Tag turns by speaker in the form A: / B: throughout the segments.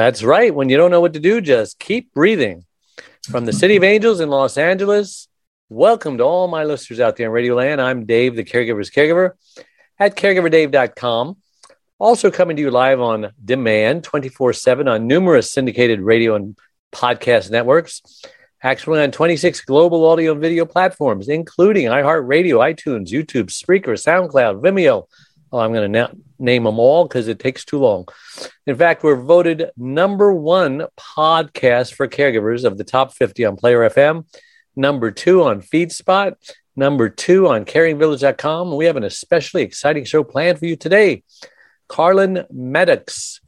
A: That's right. When you don't know what to do, just keep breathing. From the City of Angels in Los Angeles, welcome to all my listeners out there in Radio Land. I'm Dave, the caregiver's caregiver at caregiverdave.com. Also coming to you live on demand 24 7 on numerous syndicated radio and podcast networks. Actually, on 26 global audio and video platforms, including iHeartRadio, iTunes, YouTube, Spreaker, SoundCloud, Vimeo. Oh, I'm going to na- name them all because it takes too long. In fact, we're voted number one podcast for caregivers of the top 50 on Player FM, number two on FeedSpot, number two on caringvillage.com. We have an especially exciting show planned for you today. Carlen Maddux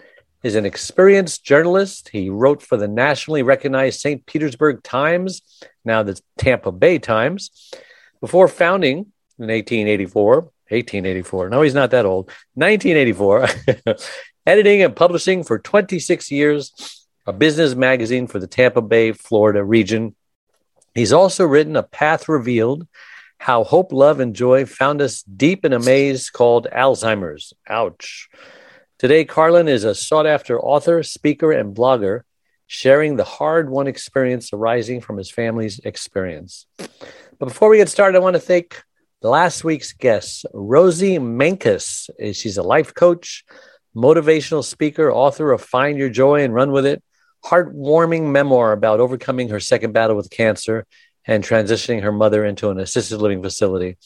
A: is an experienced journalist. He wrote for the nationally recognized St. Petersburg Times, now the Tampa Bay Times. Before founding in 1884, 1884, no, he's not that old, 1984, editing and publishing for 26 years, a business magazine for the Tampa Bay, Florida region. He's also written A Path Revealed How Hope, Love, and Joy Found Us Deep in a Maze called Alzheimer's. Ouch. Today, Carlen is a sought after author, speaker, and blogger, sharing the hard won experience arising from his family's experience. But before we get started, I want to thank last week's guest, Rosie Menkes. She's a life coach, motivational speaker, author of Find Your Joy and Run With It, heartwarming memoir about overcoming her second battle with cancer and transitioning her mother into an assisted living facility.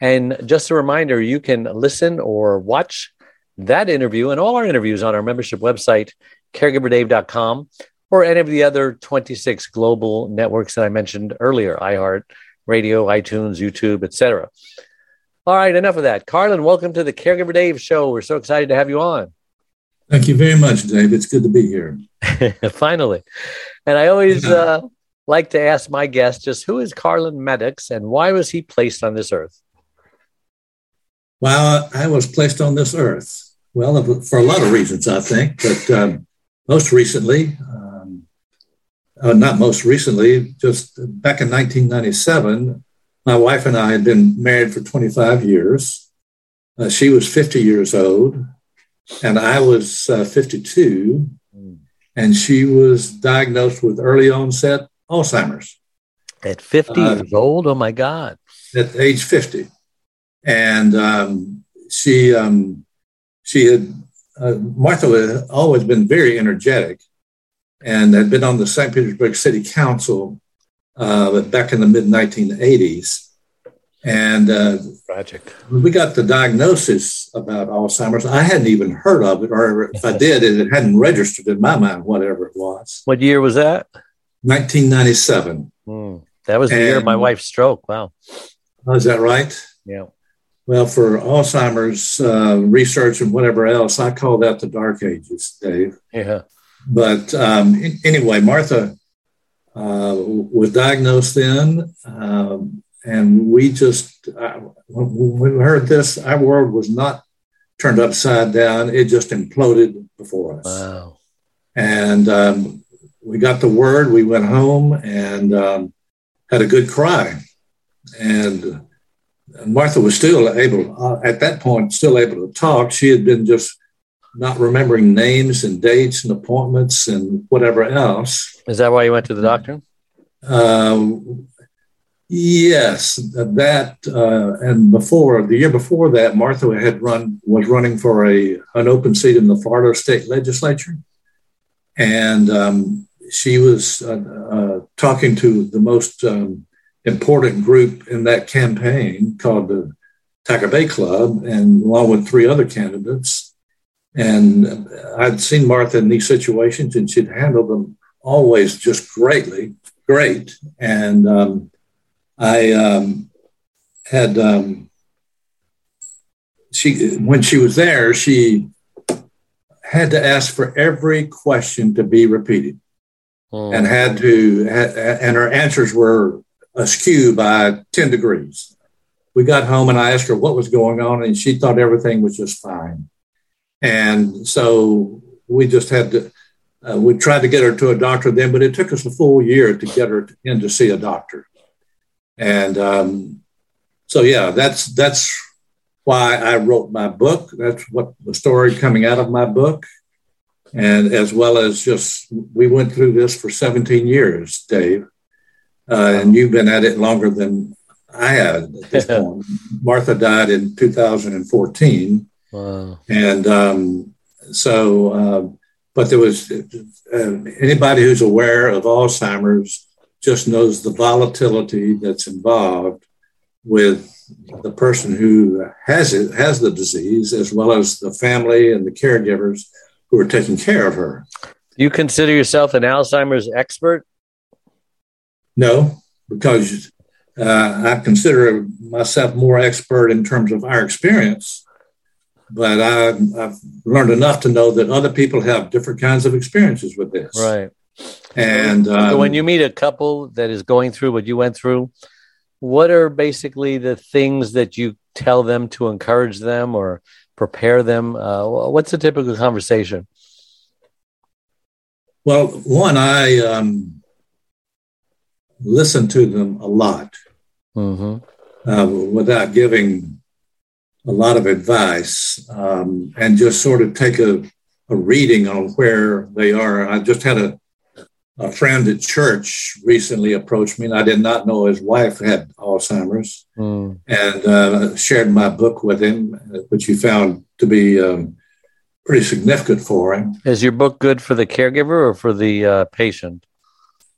A: And just a reminder, you can listen or watch that interview and all our interviews on our membership website, caregiverdave.com, or any of the other 26 global networks that I mentioned earlier iHeart, Radio, iTunes, YouTube, etc. All right, enough of that. Carlen, welcome to the Caregiver Dave show. We're so excited to have you on.
B: Thank you very much, Dave. It's good to be here.
A: Finally. And I always uh, like to ask my guests just who is Carlen Maddux and why was he placed on this earth?
B: Well, I was placed on this earth. Well, for a lot of reasons, I think, but um, most recently, um, uh, not most recently, just back in 1997, my wife and I had been married for 25 years. Uh, she was 50 years old, and I was uh, 52, and she was diagnosed with early onset Alzheimer's
A: At 50
B: Uh,
A: years old? Oh my God.
B: at age 50. And um, she, um, she had, uh, Martha had always been very energetic and had been on the St. Petersburg City Council uh, back in the mid 1980s. And uh,
A: Tragic.
B: we got the diagnosis about Alzheimer's, I hadn't even heard of it, or if I did, it hadn't registered in my mind, whatever it was.
A: What year was that?
B: 1997.
A: Hmm. That was the year of my
B: And-
A: wife's stroke. Wow.
B: Oh, is that right?
A: Yeah.
B: Well, for Alzheimer's uh, research and whatever else, I call that the dark ages, Dave.
A: Yeah.
B: But um, anyway, Martha uh, was diagnosed then, um, and we just, uh, when we heard this, our world was not turned upside down. It just imploded before us.
A: Wow.
B: And um, we got the word, we went home and um, had a good cry. And Martha was still able, uh, at that point, still able to talk. She had been just not remembering names and dates and appointments and whatever else.
A: Is that why you went to the doctor?
B: Um, yes, that uh, and before the year before that, Martha had run was running for a an open seat in the Florida State Legislature, and um, she was uh, uh, talking to the most um, important group in that campaign called the Tiger Bay Club, and along with three other candidates. And I'd seen Martha in these situations, and she'd handled them always just greatly, great. And um, I um, had um, she when she was there, she had to ask for every question to be repeated
A: Mm.
B: and had to, and her answers were askew by 10 degrees. We got home and I asked her what was going on, and she thought everything was just fine. And so we just had to, uh, we tried to get her to a doctor then, but it took us a full year to get her in to see a doctor. And um, so, yeah, that's that's why I wrote my book. That's what the story coming out of my book, and as well as just we went through this for 17 years, Dave, uh, and you've been at it longer than I had at this point. Martha died in 2014,
A: Wow.
B: and um, so. Uh, but there was uh, anybody who's aware of Alzheimer's just knows the volatility that's involved with the person who has it has the disease as well as the family and the caregivers who are taking care of her
A: You consider yourself an Alzheimer's expert?
B: no because uh, i consider myself more expert in terms of our experience but I, i've learned enough to know that other people have different kinds of experiences with this
A: Right.
B: and
A: so
B: um,
A: when you meet a couple that is going through what you went through, what are basically the things that you tell them to encourage them or prepare them? Uh, what's a typical conversation?
B: Well, one, I um, listen to them a lot
A: hmm
B: uh, without giving a lot of advice um, and just sort of take a, a reading on where they are. I just had a, a friend at church recently approached me, and I did not know his wife had Alzheimer's,
A: Mm.
B: and uh, shared my book with him, which he found to be um, pretty significant for him.
A: Is your book good for the caregiver or for the uh, patient?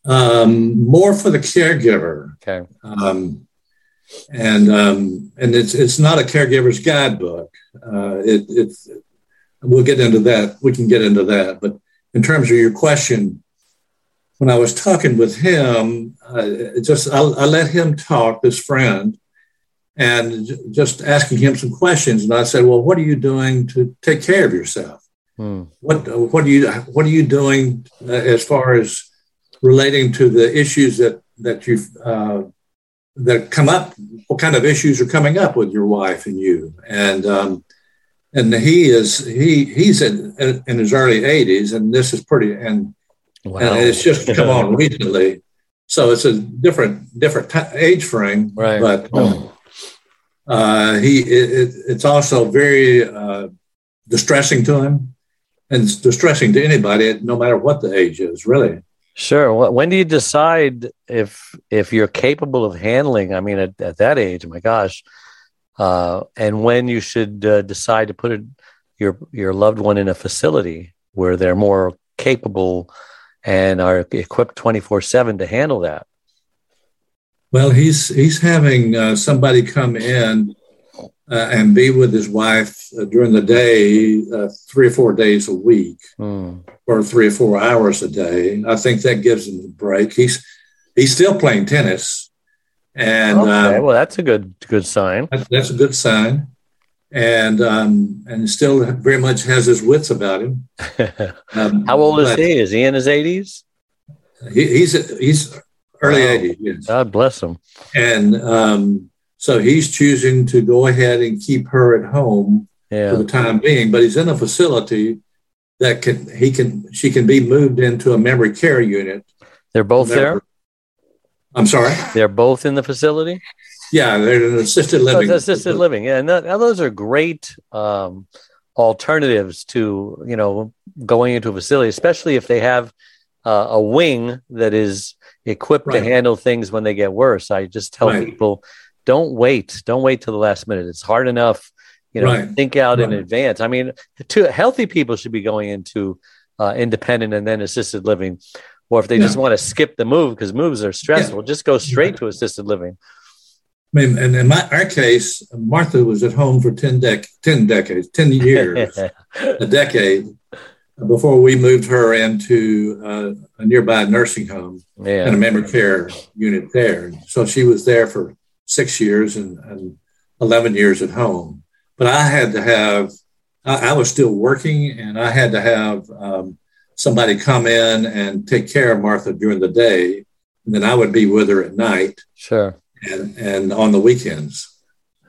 B: Um, more for the caregiver.
A: Okay.
B: um, and um, and it's it's not a caregiver's guidebook. Uh, it, it's we'll get into that. We can get into that. But in terms of your question, when I was talking with him, it just I, I let him talk, this friend, and just asking him some questions. And I said, "Well, what are you doing to take care of yourself?
A: Mm.
B: What what are you what are you doing uh, as far as relating to the issues that that you've uh, that come up what kind of issues are coming up with your wife and you and um, and he is he he's in, in his early 80s and this is pretty and,
A: Wow.
B: and it's just come on recently so it's a different different t- age frame
A: Right.
B: but um, uh, he it, it, it's also very uh, distressing to him and it's distressing to anybody no matter what the age is really
A: Sure. When do you decide if if you're capable of handling? I mean, at, at that age, my gosh, uh, and when you should uh, decide to put your your loved one in a facility where they're more capable and are equipped twenty four seven to handle that.
B: Well, he's he's having uh, somebody come in uh, and be with his wife uh, during the day, uh, three or four days a week,
A: Hmm.
B: or three or four hours a day. I think that gives him a break. He's he's still playing tennis, and
A: okay,
B: uh,
A: well, that's a good good sign.
B: that, that's a good sign. And um, and still very much has his wits about him. Um,
A: How old is he? Is he in his eighties?
B: he? He's he's early
A: Wow.
B: eighties. Yes.
A: God bless him.
B: And um, so he's choosing to go ahead and keep her at home for the time being, but he's in a facility that can he can she can be moved into a memory care unit.
A: They're both there.
B: I'm sorry.
A: They're both in the facility.
B: Yeah, they're in assisted
A: Oh,
B: living.
A: it's assisted living. Yeah, and that, now those are great um, alternatives to you know going into a facility, especially if they have uh, a wing that is equipped
B: Right.
A: to handle things when they get worse. I just tell
B: Right.
A: people, don't wait, don't wait till the last minute. It's hard enough, you know,
B: Right.
A: think out in advance. I mean, to healthy people should be going into uh, independent and then assisted living. Or if they just want to skip the move because moves are stressful, just go straight to assisted living.
B: I mean, and in my, our case, Martha was at home for 10, dec- 10 decades, 10 years, a decade before we moved her into uh, a nearby nursing home
A: yeah.
B: and a memory care unit there. So she was there for six years and, and 11 years at home. But I had to have I, I, was still working, and I had to have um, somebody come in and take care of Martha during the day, and then I would be with her at night.
A: Sure.
B: And and on the weekends.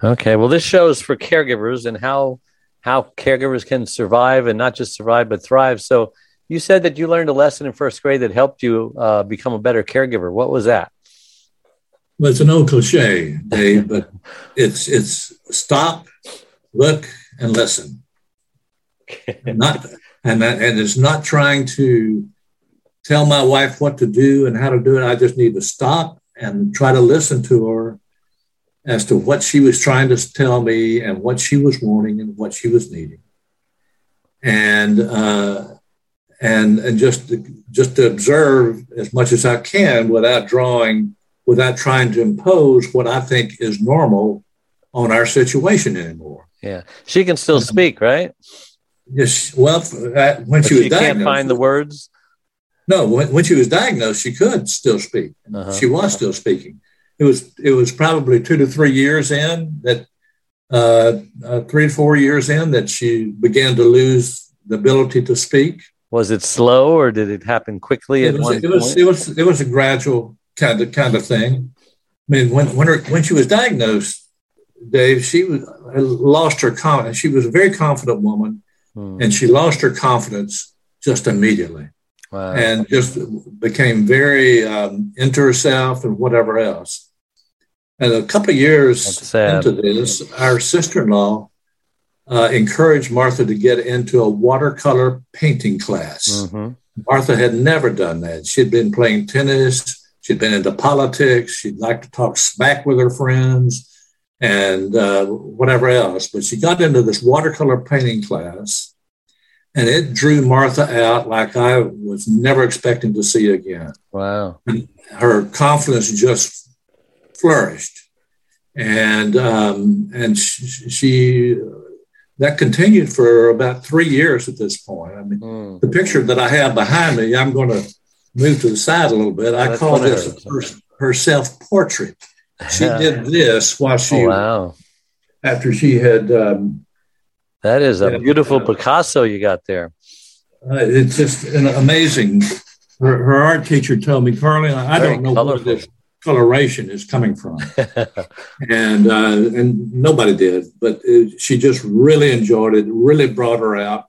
A: Okay. Well, this shows for caregivers and how how caregivers can survive and not just survive but thrive. So you said that you learned a lesson in first grade that helped you uh, become a better caregiver. What was that?
B: Well, it's an old cliche, Dave, but it's it's stop, look, and listen. not and and it's not trying to tell my wife what to do and how to do it. I just need to stop and try to listen to her as to what she was trying to tell me and what she was wanting and what she was needing. And uh, and and just to, just to observe as much as I can without drawing, without trying to impose what I think is normal on our situation anymore.
A: Yeah, she can still speak, right?
B: Yes. Well, uh, when
A: but
B: she was
A: she
B: diagnosed,
A: can't find the words.
B: No, when, when she was diagnosed, she could still speak. Uh-huh. She was still speaking. It was it was probably two to three years in that uh, uh, three to four years in that she began to lose the ability to speak.
A: Was it slow or did it happen quickly?
B: It was, it was, it was, it was a gradual kind of kind of thing. I mean, when when her, when she was diagnosed, Dave, she was lost her confidence. She was a very confident woman, hmm. and she lost her confidence just immediately, wow. and just became very um, into herself and whatever else. And a couple of years into this, our sister-in-law uh, encouraged Martha to get into a watercolor painting class. Mm-hmm. Martha had never done that. She'd been playing tennis, she'd been into politics, she'd like to talk smack with her friends and uh, whatever else. But she got into this watercolor painting class and it drew Martha out like I was never expecting to see again.
A: Wow.
B: And her confidence just flourished. And um, and she, she that continued for about three years at this point. I mean, mm. the picture that I have behind me, I'm going to move to the side a little bit. I That's call this her, her self portrait. She did this while she,
A: oh, wow.
B: after she had. Um,
A: that is a beautiful uh, Picasso you got there.
B: Uh, it's just an amazing. Her, her, art teacher told me, Carly, I Very don't know colorful. what this coloration is coming from. and uh, and nobody did, but it, she just really enjoyed it. Really brought her out,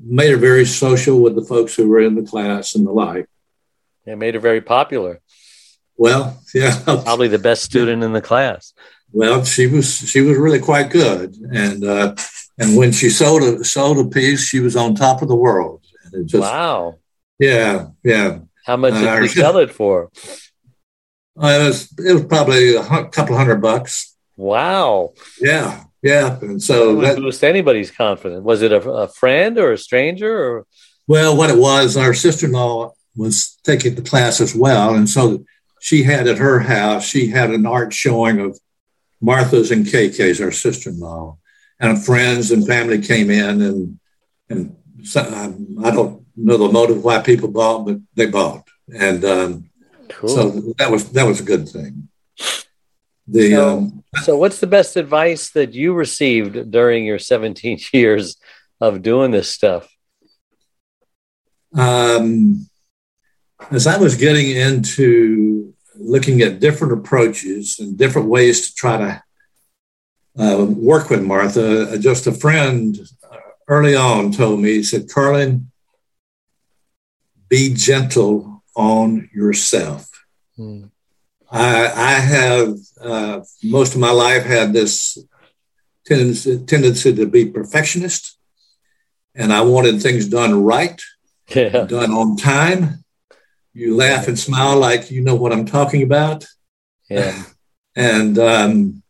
B: made her very social with the folks who were in the class and the like.
A: It made her very popular.
B: Well, yeah,
A: probably the best student in the class.
B: Well, she was she was really quite good, and uh, and when she sold a sold a piece, she was on top of the world.
A: Just, wow.
B: Yeah, yeah.
A: How much did uh, you sell it for?
B: Uh, it was it was probably a couple hundred bucks.
A: Wow.
B: Yeah, yeah. And so
A: that boost anybody's confidence. Was it a, a friend or a stranger or?
B: Well, what it was, our sister-in-law was taking the class as well, and so she had at her house. She had an art showing of Martha's and KK's, our sister-in-law, and friends and family came in, and and so, um, I don't know the motive why people bought, but they bought, and um, Cool. So that was that was a good thing.
A: The so, um, so, what's the best advice that you received during your 17 years of doing this stuff?
B: Um, as I was getting into looking at different approaches and different ways to try to uh, work with Martha, just a friend early on told me, he said, Carlen, be gentle on yourself. Hmm. I, I, have uh, most of my life had this tendency, tendency to be perfectionist, and I wanted things done right, yeah. done on time. You laugh and smile like you know what I'm talking about.
A: Yeah,
B: and um,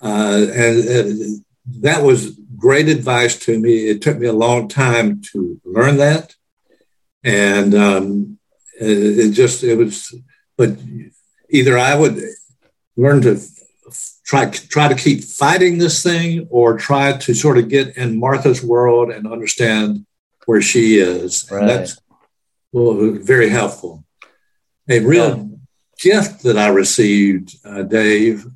B: uh, and uh, that was great advice to me. It took me a long time to learn that, and um, it just it was but either i would learn to try try to keep fighting this thing or try to sort of get in martha's world and understand where she is right. and that's well very helpful a real yeah. gift that i received uh, dave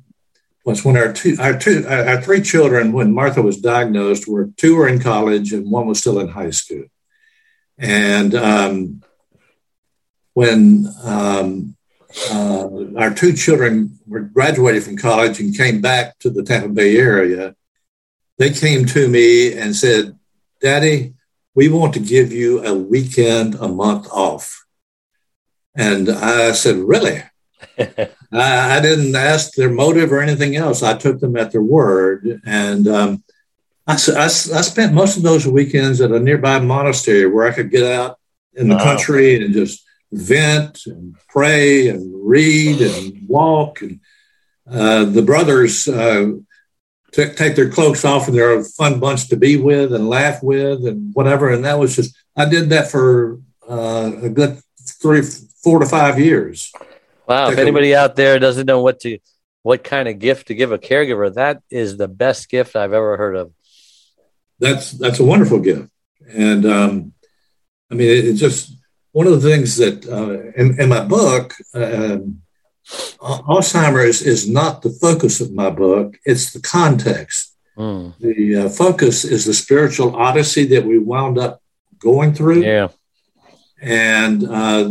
B: was when our two, our two, our three children, when Martha was diagnosed, were two were in college and one was still in high school. And um, when um, uh, our two children were graduated from college and came back to the Tampa Bay area, they came to me and said, Daddy, we want to give you a weekend a month off. And I said, Really? I, I, didn't ask their motive or anything else. I took them at their word. And um, I, I, I, spent most of those weekends at a nearby monastery where I could get out in the wow. country and just vent and pray and read and walk. And uh, the brothers uh, t- take their cloaks off and they're a fun bunch to be with and laugh with and whatever. And that was just, I did that for uh, a good three, four to five years.
A: Wow. Take if anybody a- out there doesn't know what to, what kind of gift to give a caregiver, that is the best gift I've ever heard of.
B: That's, that's a wonderful gift. And, um, I mean, it, it just, one of the things that uh, in, in, my book, um, Alzheimer's is not the focus of my book, it's the context. Mm. The uh, focus is the spiritual odyssey that we wound up going through.
A: Yeah.
B: And uh,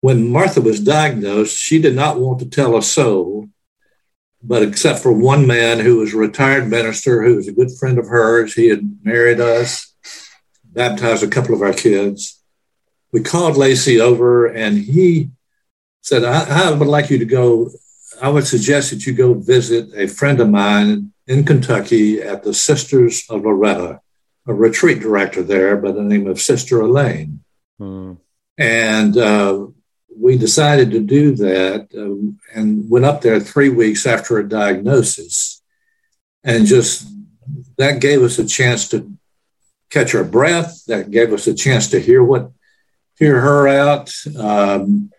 B: when Martha was diagnosed, she did not want to tell a soul, but except for one man who was a retired minister who was a good friend of hers. He had married us, baptized a couple of our kids we called Lacey over and he said, I, I, would like you to go. I would suggest that you go visit a friend of mine in Kentucky at the Sisters of Loretto, a retreat director there by the name of Sister Elaine. Hmm. And uh, we decided to do that um, and went up there three weeks after a diagnosis. And just that gave us a chance to catch our breath. That gave us a chance to hear what hear her out. Um,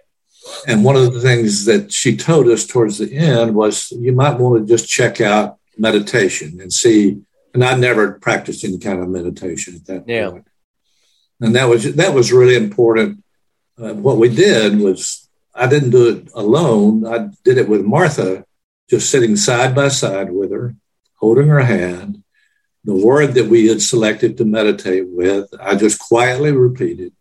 B: and one of the things that she told us towards the end was you might want to just check out meditation and see. And I never practiced any kind of meditation at that yeah. point. And that was that was really important. Uh, what we did was I didn't do it alone. I did it with Martha, just sitting side by side with her, holding her hand. The word that we had selected to meditate with, I just quietly repeated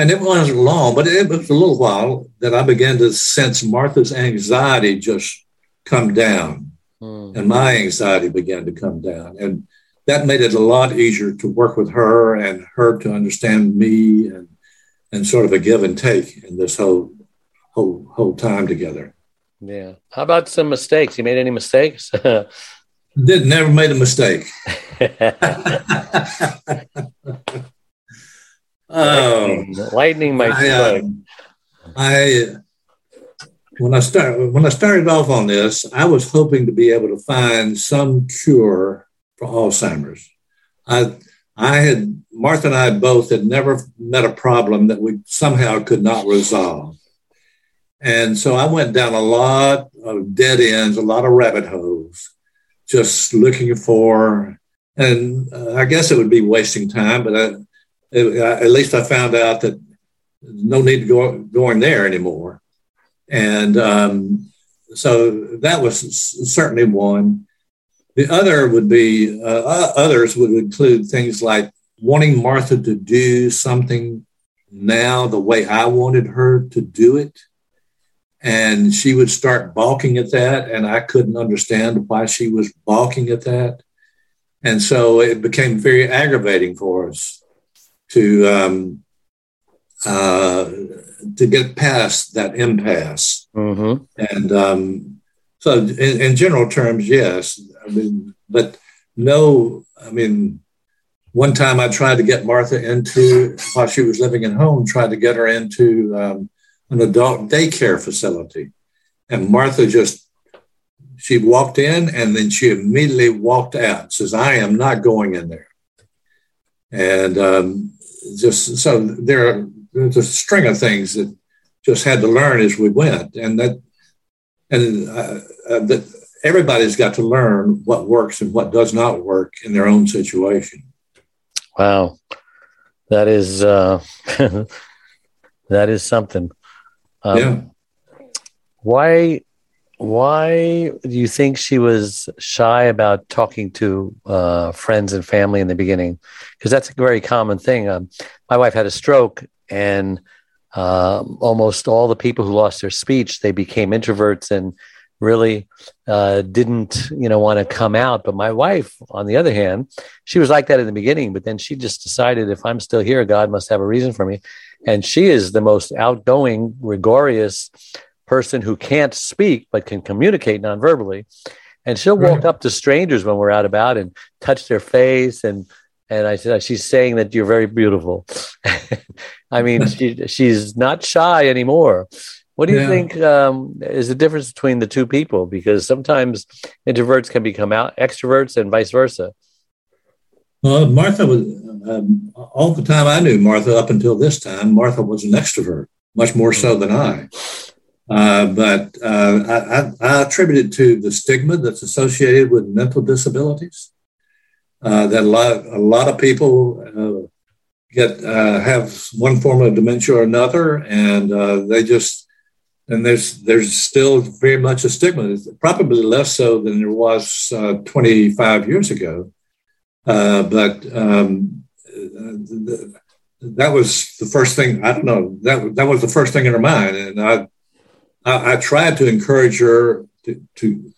B: and it wasn't long, but it was a little while that I began to sense Martha's anxiety just come down. Mm. And my anxiety began to come down. And that made it a lot easier to work with her and her to understand me and, and sort of a give and take in this whole whole whole time together.
A: Yeah. How about some mistakes? You made any mistakes?
B: Did never made a mistake.
A: lightning, oh, lightning my I, uh,
B: I when I start when I started off on this, I was hoping to be able to find some cure for Alzheimer's. I I had Martha and I both had never met a problem that we somehow could not resolve. And so I went down a lot of dead ends, a lot of rabbit holes, just looking for, and uh, I guess it would be wasting time, but I, it, at least I found out that no need to go going there anymore. And um, so that was certainly one. The other would be uh, others would include things like wanting Martha to do something now the way I wanted her to do it. And she would start balking at that, and I couldn't understand why she was balking at that. And so it became very aggravating for us to um, uh, to get past that impasse. Mm-hmm. And um, so, in, in, general terms, yes. I mean, but no. I mean, one time I tried to get Martha into while she was living at home, tried to get her into um, an adult daycare facility, and Martha just she walked in and then she immediately walked out. Says, "I am not going in there." And um, just so there there's a string of things that just had to learn as we went, and that and uh, uh, that everybody's got to learn what works and what does not work in their own situation.
A: Wow, that is uh, that is something.
B: Um, yeah.
A: Why why do you think she was shy about talking to uh, friends and family in the beginning? Because that's a very common thing. Um, my wife had a stroke, and uh, almost all the people who lost their speech they became introverts and really uh, didn't you know want to come out. But my wife, on the other hand, she was like that in the beginning, but then she just decided if I'm still here, God must have a reason for me, and she is the most outgoing, gregarious person who can't speak but can communicate non-verbally and she'll walk right. up to strangers when we're out about and touch their face and and I said she's saying that you're very beautiful. I mean, she she's not shy anymore. What do you yeah. think um, is the difference between the two people? Because sometimes introverts can become out extroverts and vice versa.
B: Well, Martha was um, all the time I knew Martha up until this time. Martha was an extrovert, much more so than I. Uh, but uh, I, I, attribute it to the stigma that's associated with mental disabilities. Uh, that a lot, a lot of people uh, get uh, have one form of dementia or another, and they just and there's there's still very much a stigma. Probably less so than there was 25 years ago, but um, the, that was the first thing. I don't know. That that was the first thing in her mind, and I I, I tried to encourage her to, to,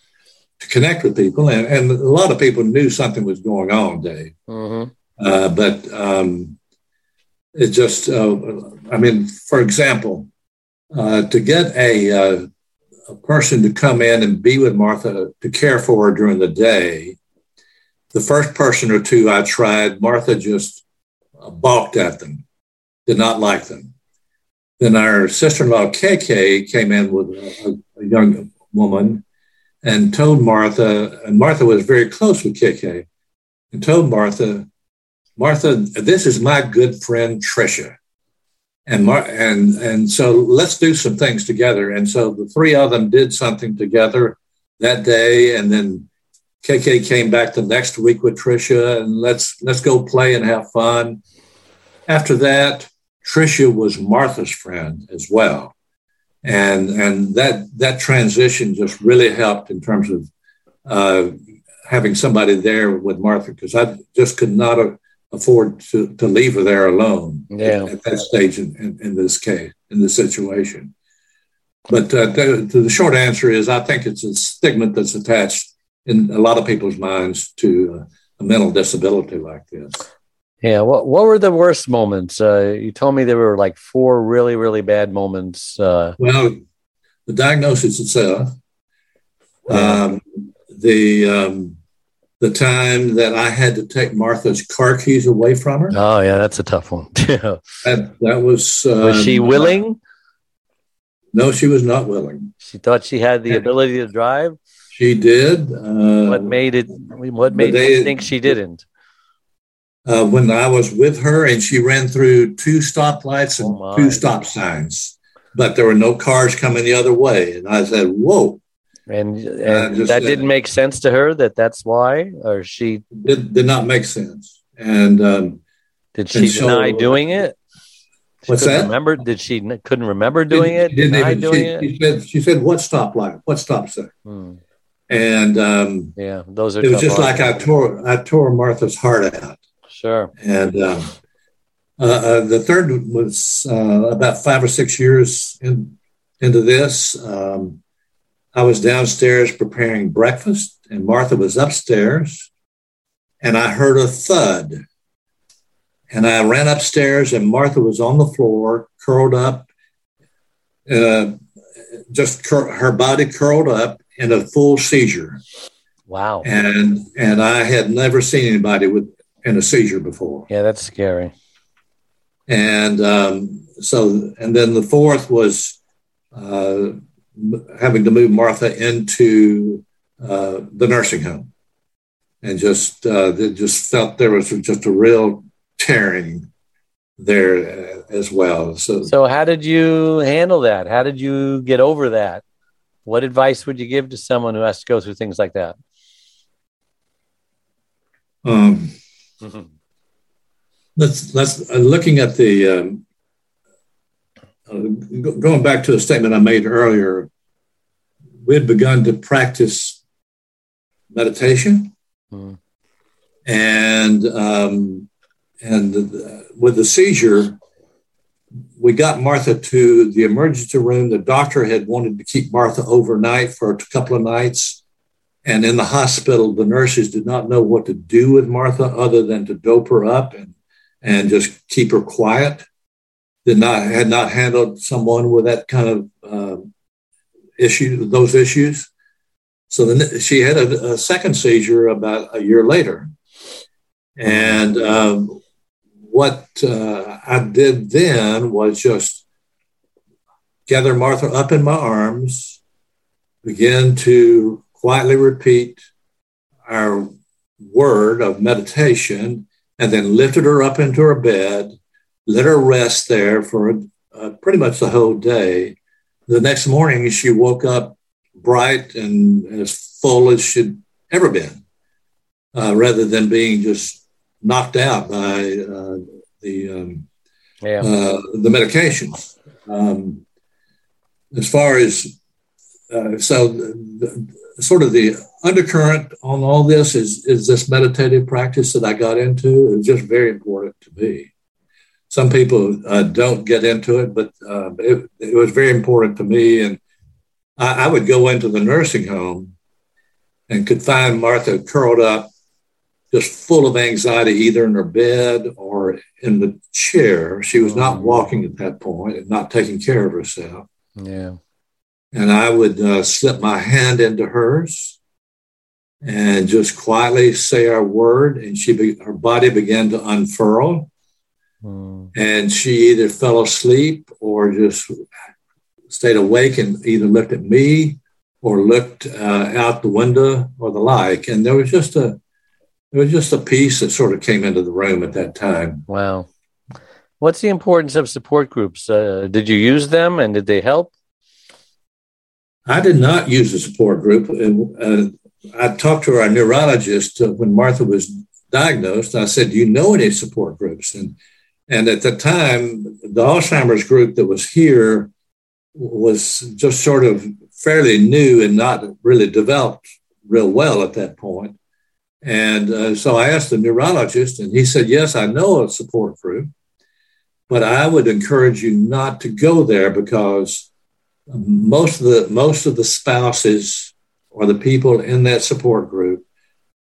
B: to connect with people, and, and, a lot of people knew something was going on, Dave. Mm-hmm. Uh, but um, it just, uh, I mean, for example, uh, to get a, uh, a person to come in and be with Martha to care for her during the day, the first person or two I tried, Martha just balked at them, did not like them. Then our sister-in-law KK came in with a, a, young woman and told Martha, and Martha was very close with KK, and told Martha, Martha, this is my good friend Trisha. And, Mar- and, and so let's do some things together. And so the three of them did something together that day. And then KK came back the next week with Trisha and let's, let's go play and have fun. After that, Tricia was Martha's friend as well. And, and that, that transition just really helped in terms of uh, having somebody there with Martha because I just could not afford to, to leave her there alone yeah. at, at, that stage in, in, in, this case, in this situation. But uh, the, the, short answer is I think it's a stigma that's attached in a lot of people's minds to uh, a mental disability like this.
A: Yeah. What What were the worst moments? Uh, you told me there were like four really, really bad moments. Uh,
B: well, the diagnosis itself, um, the um, the time that I had to take Martha's car keys away from her.
A: Oh yeah, that's a tough one.
B: that, that was.
A: Um, was she willing?
B: No, she was not willing.
A: She thought she had the ability to drive.
B: She did. Uh,
A: what made it? What made you think she didn't?
B: Uh, when I was with her, and she ran through two stoplights and oh two stop signs, but there were no cars coming the other way. And I said, "Whoa!"
A: And, and that said, didn't make sense to her. That that's why, or she
B: did, did not make sense. And um,
A: did she deny so, doing it?
B: She what's that?
A: Remember? Did she couldn't remember doing it? Didn't
B: even, doing she, it? She said, "She said what stoplight? What stop sign?" Hmm. And um,
A: yeah, those are.
B: It was just like I tore I tore Martha's heart out.
A: Sure.
B: And um, uh, uh, the third was uh, about five or six years in, into this. Um, I was downstairs preparing breakfast, and Martha was upstairs, and I heard a thud. And I ran upstairs, and Martha was on the floor, curled up, uh, just cur- her body curled up in a full seizure.
A: Wow.
B: And and I had never seen anybody with in a seizure before.
A: Yeah, that's scary.
B: And um, so, and then the fourth was uh, having to move Martha into uh, the nursing home, and just uh, they just felt there was just a real tearing there uh, as well. So,
A: so how did you handle that? How did you get over that? What advice would you give to someone who has to go through things like that?
B: Um, Mm-hmm. Let's let's uh, looking at the um, uh, going back to a statement I made earlier. we had begun to practice meditation, mm. and um, and the, with the seizure, we got Martha to the emergency room. The doctor had wanted to keep Martha overnight for a couple of nights. And in the hospital, the nurses did not know what to do with Martha other than to dope her up and, and just keep her quiet. Did not had not handled someone with that kind of uh, issue, those issues. So then she had a, a, second seizure about a year later, and um, what uh, I did then was just gather Martha up in my arms, begin to quietly repeat our word of meditation, and then lifted her up into her bed, let her rest there for uh, pretty much the whole day. The next morning, she woke up bright and as full as she'd ever been, uh, rather than being just knocked out by uh, the um, yeah. uh, the medications. Um, as far as uh, so, the, the, sort of the undercurrent on all this is is this meditative practice that I got into. is just very important to me. Some people uh, don't get into it, but uh, it, it, was very important to me. And I, I would go into the nursing home and could find Martha curled up just full of anxiety, either in her bed or in the chair. She was not mm. walking at that point and not taking care of herself.
A: Yeah.
B: And I would uh, slip my hand into hers and just quietly say our word, and she be, her body began to unfurl, mm. and she either fell asleep or just stayed awake and either looked at me or looked uh, out the window or the like. And there was just a it was just a piece that sort of came into the room at that time.
A: Wow. What's the importance of support groups? Uh, did you use them and did they help?
B: I did not use a support group. Uh, I talked to our neurologist uh, when Martha was diagnosed. I said, Do you know any support groups? And, and at the time, the Alzheimer's group that was here was just sort of fairly new and not really developed real well at that point. And uh, so I asked the neurologist, and he said, Yes, I know a support group, but I would encourage you not to go there because most of the most of the spouses or the people in that support group,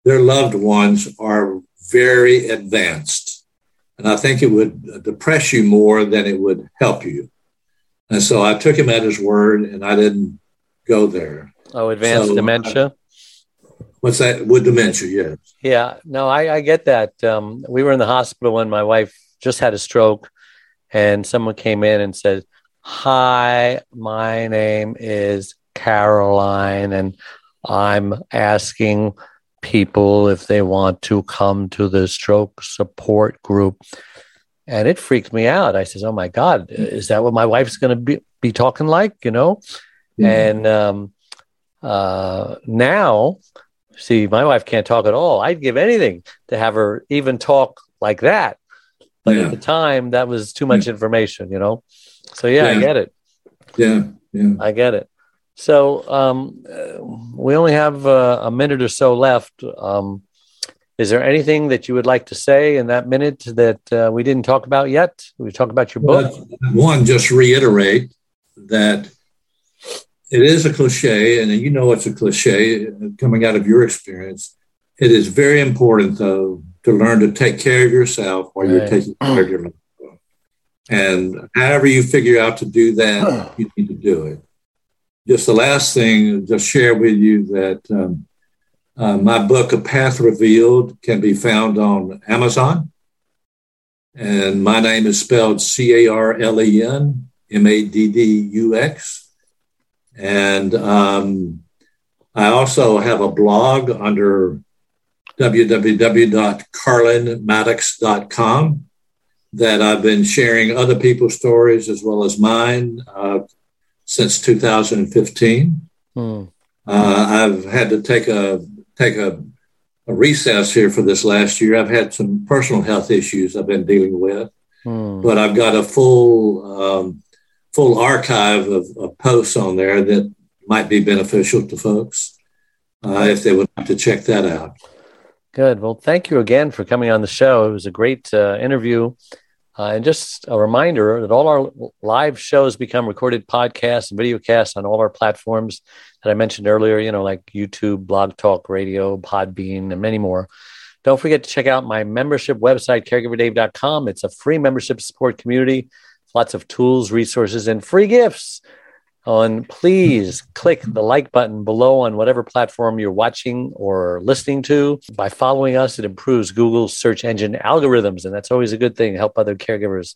B: their loved ones are very advanced. And I think it would depress you more than it would help you. And so I took him at his word and I didn't go there.
A: Oh, advanced so dementia? I,
B: What's that? With dementia, yes.
A: Yeah, no, I, I get that. Um, we were in the hospital when my wife just had a stroke, and someone came in and said, Hi, my name is Caroline, and I'm asking people if they want to come to the stroke support group. And it freaked me out. I says, Oh my God, is that what my wife's going to be, be talking like? You know? Mm-hmm. And um, uh, now See, my wife can't talk at all. I'd give anything to have her even talk like that. But yeah. at the time, that was too much information, you know? So, yeah, yeah. I get it.
B: Yeah. Yeah.
A: I get it. So, um, we only have uh, a minute or so left. Um, is there anything that you would like to say in that minute that uh, we didn't talk about yet? We talk about your book.
B: one, just reiterate that it is a cliche, and you know it's a cliche coming out of your experience. It is very important, though, to learn to take care of yourself while right. you're taking care of your loved one. And however you figure out to do that, you need to do it. Just the last thing, just share with you that um, uh, my book, A Path Revealed, can be found on Amazon. And my name is spelled C A R L E N M A D D U X. And um, I also have a blog under www.carlenmaddux.com that I've been sharing other people's stories as well as mine uh, since 2015. Hmm. Uh, I've had to take a take a, a, recess here for this last year. I've had some personal health issues I've been dealing with, hmm. but I've got a full um, full archive of, of, posts on there that might be beneficial to folks uh, if they would like to check that out.
A: Good. Well, thank you again for coming on the show. It was a great uh, interview. Uh, and just a reminder that all our live shows become recorded podcasts and video casts on all our platforms that I mentioned earlier, you know, like YouTube, Blog Talk Radio, Podbean, and many more. Don't forget to check out my membership website, caregiverdave.com. It's a free membership support community, lots of tools, resources, and free gifts on please click the like button below on whatever platform you're watching or listening to. By following us, it improves Google's search engine algorithms, and that's always a good thing, help other caregivers.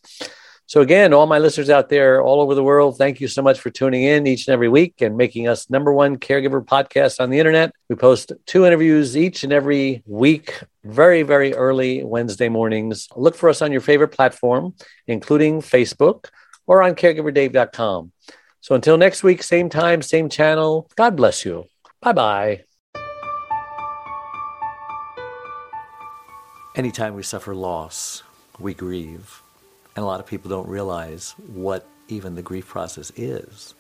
A: So, again, all my listeners out there all over the world, thank you so much for tuning in each and every week and making us number one caregiver podcast on the internet. We post two interviews each and every week, very, very early Wednesday mornings. Look for us on your favorite platform, including Facebook or on caregiverdave.com. So until next week, same time, same channel. God bless you. Bye bye. Anytime we suffer loss, we grieve. And a lot of people don't realize what even the grief process is.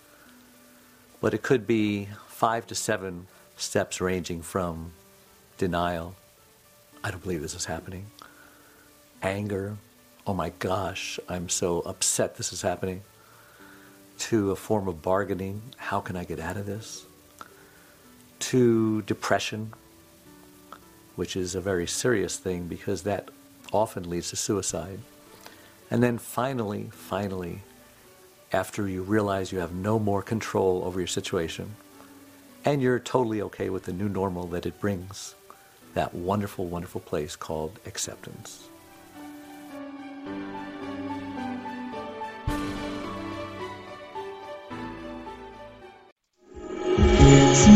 A: But it could be five to seven steps ranging from denial, I don't believe this is happening, anger, oh my gosh, I'm so upset this is happening to a form of bargaining how can I get out of this? To depression, which is a very serious thing because that often leads to suicide. And then finally, finally, after you realize you have no more control over your situation and you're totally okay with the new normal that it brings, that wonderful, wonderful place called acceptance.